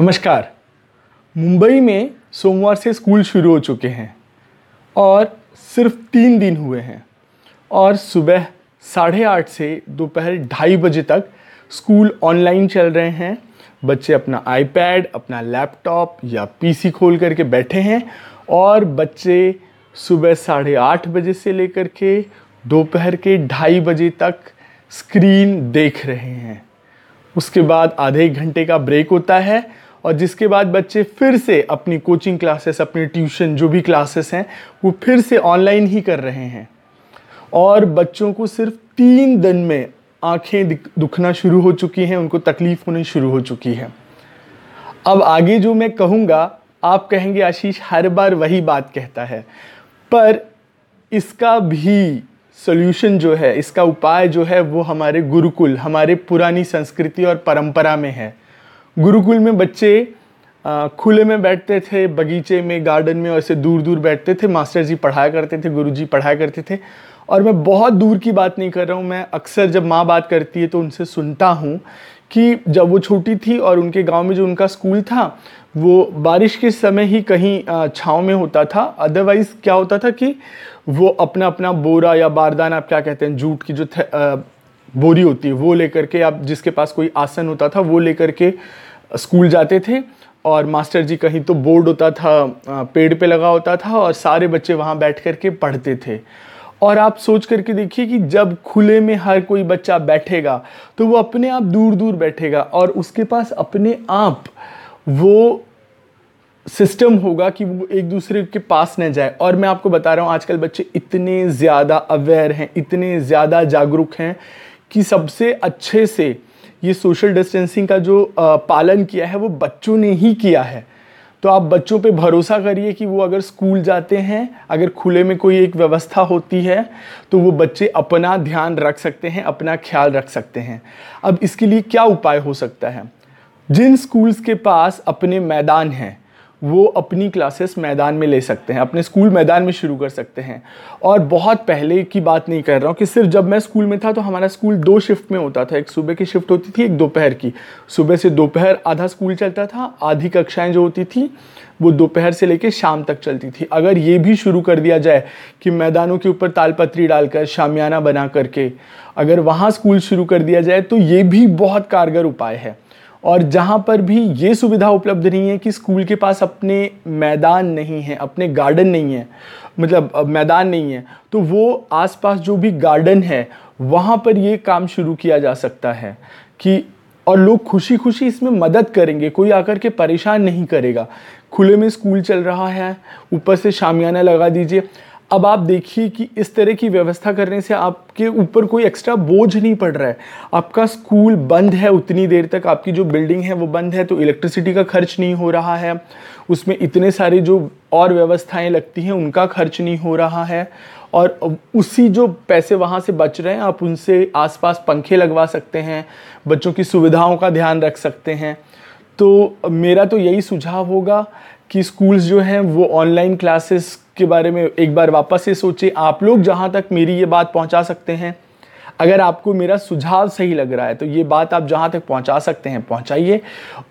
नमस्कार। मुंबई में सोमवार से स्कूल शुरू हो चुके हैं और सिर्फ़ तीन दिन हुए हैं और सुबह साढ़े आठ से दोपहर ढाई बजे तक स्कूल ऑनलाइन चल रहे हैं। बच्चे अपना आईपैड अपना लैपटॉप या पीसी खोल करके बैठे हैं और बच्चे सुबह साढ़े आठ बजे से लेकर के दोपहर के ढाई बजे तक स्क्रीन देख रहे हैं। उसके बाद आधे घंटे का ब्रेक होता है और जिसके बाद बच्चे फिर से अपनी कोचिंग क्लासेस अपनी ट्यूशन जो भी क्लासेस हैं, वो फिर से ऑनलाइन ही कर रहे हैं। और बच्चों को सिर्फ़ तीन दिन में आँखें दुखना शुरू हो चुकी हैं, उनको तकलीफ़ होनी शुरू हो चुकी है। अब आगे जो मैं कहूँगा, आप कहेंगे, आशीष, हर बार वही बात कहता है। पर इसका भी सोल्यूशन जो है, इसका उपाय जो है, वो हमारे गुरुकुल, हमारे पुरानी संस्कृति और परंपरा में है। गुरुकुल में बच्चे खुले में बैठते थे, बगीचे में, गार्डन में ऐसे दूर दूर बैठते थे। मास्टर जी पढ़ाया करते थे, गुरु जी पढ़ाया करते थे। और मैं बहुत दूर की बात नहीं कर रहा हूँ। मैं अक्सर जब माँ बात करती है तो उनसे सुनता हूँ कि जब वो छोटी थी और उनके गाँव में जो उनका स्कूल था, वो बारिश के समय ही कहीं छाँव में होता था। अदरवाइज़ क्या होता था कि वो अपना अपना बोरा या बारदाना, आप क्या कहते हैं, जूट की जो बोरी होती है, वो लेकर के आप, जिसके पास कोई आसन होता था, वो लेकर के स्कूल जाते थे। और मास्टर जी कहीं तो बोर्ड होता था पेड़ पे लगा होता था और सारे बच्चे वहाँ बैठ कर के पढ़ते थे। और आप सोच करके देखिए कि जब खुले में हर कोई बच्चा बैठेगा तो वो अपने आप दूर दूर बैठेगा और उसके पास अपने आप वो सिस्टम होगा कि वो एक दूसरे के पास न जाए। और मैं आपको बता रहा हूँ, आजकल बच्चे इतने ज़्यादा अवेयर हैं, इतने ज़्यादा जागरूक हैं कि सबसे अच्छे से ये सोशल डिस्टेंसिंग का जो पालन किया है, वो बच्चों ने ही किया है। तो आप बच्चों पे भरोसा करिए कि वो अगर स्कूल जाते हैं, अगर खुले में कोई एक व्यवस्था होती है तो वो बच्चे अपना ध्यान रख सकते हैं, अपना ख्याल रख सकते हैं। अब इसके लिए क्या उपाय हो सकता है? जिन स्कूल्स के पास अपने मैदान हैं वो अपनी क्लासेस मैदान में ले सकते हैं, अपने स्कूल मैदान में शुरू कर सकते हैं। और बहुत पहले की बात नहीं कर रहा हूँ कि सिर्फ़ जब मैं स्कूल में था तो हमारा स्कूल दो शिफ्ट में होता था। एक सुबह की शिफ्ट होती थी, एक दोपहर की। सुबह से दोपहर आधा स्कूल चलता था, आधी कक्षाएँ जो होती थी, वो दोपहर से लेकर शाम तक चलती थी। अगर ये भी शुरू कर दिया जाए कि मैदानों के ऊपर तालपत्री डालकर, शामियाना बना करके, अगर वहाँ स्कूल शुरू कर दिया जाए तो ये भी बहुत कारगर उपाय है। और जहाँ पर भी ये सुविधा उपलब्ध नहीं है कि स्कूल के पास अपने मैदान नहीं है, अपने गार्डन नहीं है मतलब मैदान नहीं है तो वो आसपास जो भी गार्डन है, वहाँ पर ये काम शुरू किया जा सकता है कि, और लोग खुशी खुशी इसमें मदद करेंगे, कोई आकर के परेशान नहीं करेगा। खुले में स्कूल चल रहा है, ऊपर से शामियाना लगा दीजिए। अब आप देखिए कि इस तरह की व्यवस्था करने से आपके ऊपर कोई एक्स्ट्रा बोझ नहीं पड़ रहा है। आपका स्कूल बंद है उतनी देर तक, आपकी जो बिल्डिंग है वो बंद है तो इलेक्ट्रिसिटी का खर्च नहीं हो रहा है, उसमें इतने सारे जो और व्यवस्थाएँ लगती हैं, उनका खर्च नहीं हो रहा है, और उसी जो पैसे वहाँ से बच रहे हैं, आप उनसे आसपास पंखे लगवा सकते हैं, बच्चों की सुविधाओं का ध्यान रख सकते हैं। तो मेरा तो यही सुझाव होगा कि स्कूल्स जो हैं, वो ऑनलाइन क्लासेस के बारे में एक बार वापस से सोचिए आप लोग जहाँ तक मेरी ये बात पहुँचा सकते हैं, अगर आपको मेरा सुझाव सही लग रहा है तो ये बात आप जहाँ तक पहुँचा सकते हैं, पहुँचाइए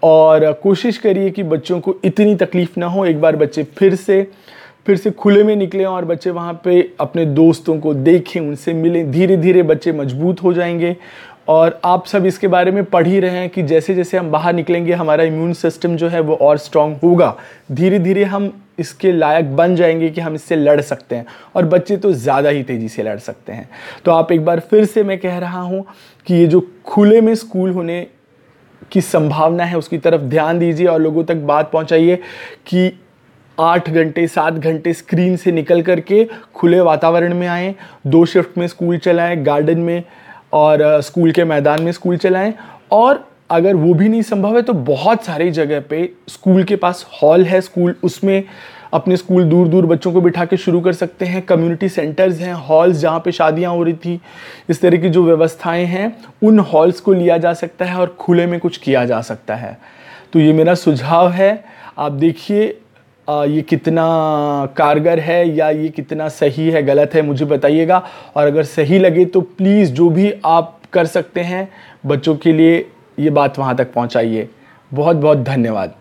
और कोशिश करिए कि बच्चों को इतनी तकलीफ़ ना हो, एक बार बच्चे फिर से फिर से खुले में निकलें और बच्चे वहाँ पे अपने दोस्तों को देखें, उनसे मिलें धीरे धीरे बच्चे मज़बूत हो जाएँगे और आप सब इसके बारे में पढ़ ही रहे हैं कि जैसे जैसे हम बाहर निकलेंगे, हमारा इम्यून सिस्टम जो है वो और स्ट्रांग होगा। धीरे धीरे हम इसके लायक बन जाएँगे कि हम इससे लड़ सकते हैं। और बच्चे तो ज़्यादा ही तेज़ी से लड़ सकते हैं। तो आप एक बार फिर से मैं कह रहा हूँ कि ये जो खुले में स्कूल होने की संभावना है, उसकी तरफ़ ध्यान दीजिए और लोगों तक बात पहुँचाइए कि आठ घंटे, सात घंटे स्क्रीन से निकल करके खुले वातावरण में आएँ, दो शिफ्ट में स्कूल चलाएँ गार्डन में और स्कूल के मैदान में स्कूल चलाएँ। और अगर वो भी नहीं संभव है तो बहुत सारी जगह पे स्कूल के पास हॉल है स्कूल। उसमें अपने स्कूल दूर दूर बच्चों को बिठा के शुरू कर सकते हैं। कम्युनिटी सेंटर्स हैं, हॉल्स जहाँ पे शादियाँ हो रही थी। इस तरह की जो व्यवस्थाएँ हैं, उन हॉल्स को लिया जा सकता है और खुले में कुछ किया जा सकता है। तो ये मेरा सुझाव है। आप देखिए ये कितना कारगर है या ये कितना सही है, गलत है, मुझे बताइएगा। और अगर सही लगे तो प्लीज़ जो भी आप कर सकते हैं, बच्चों के लिए ये बात वहाँ तक पहुँचाइए। बहुत बहुत धन्यवाद।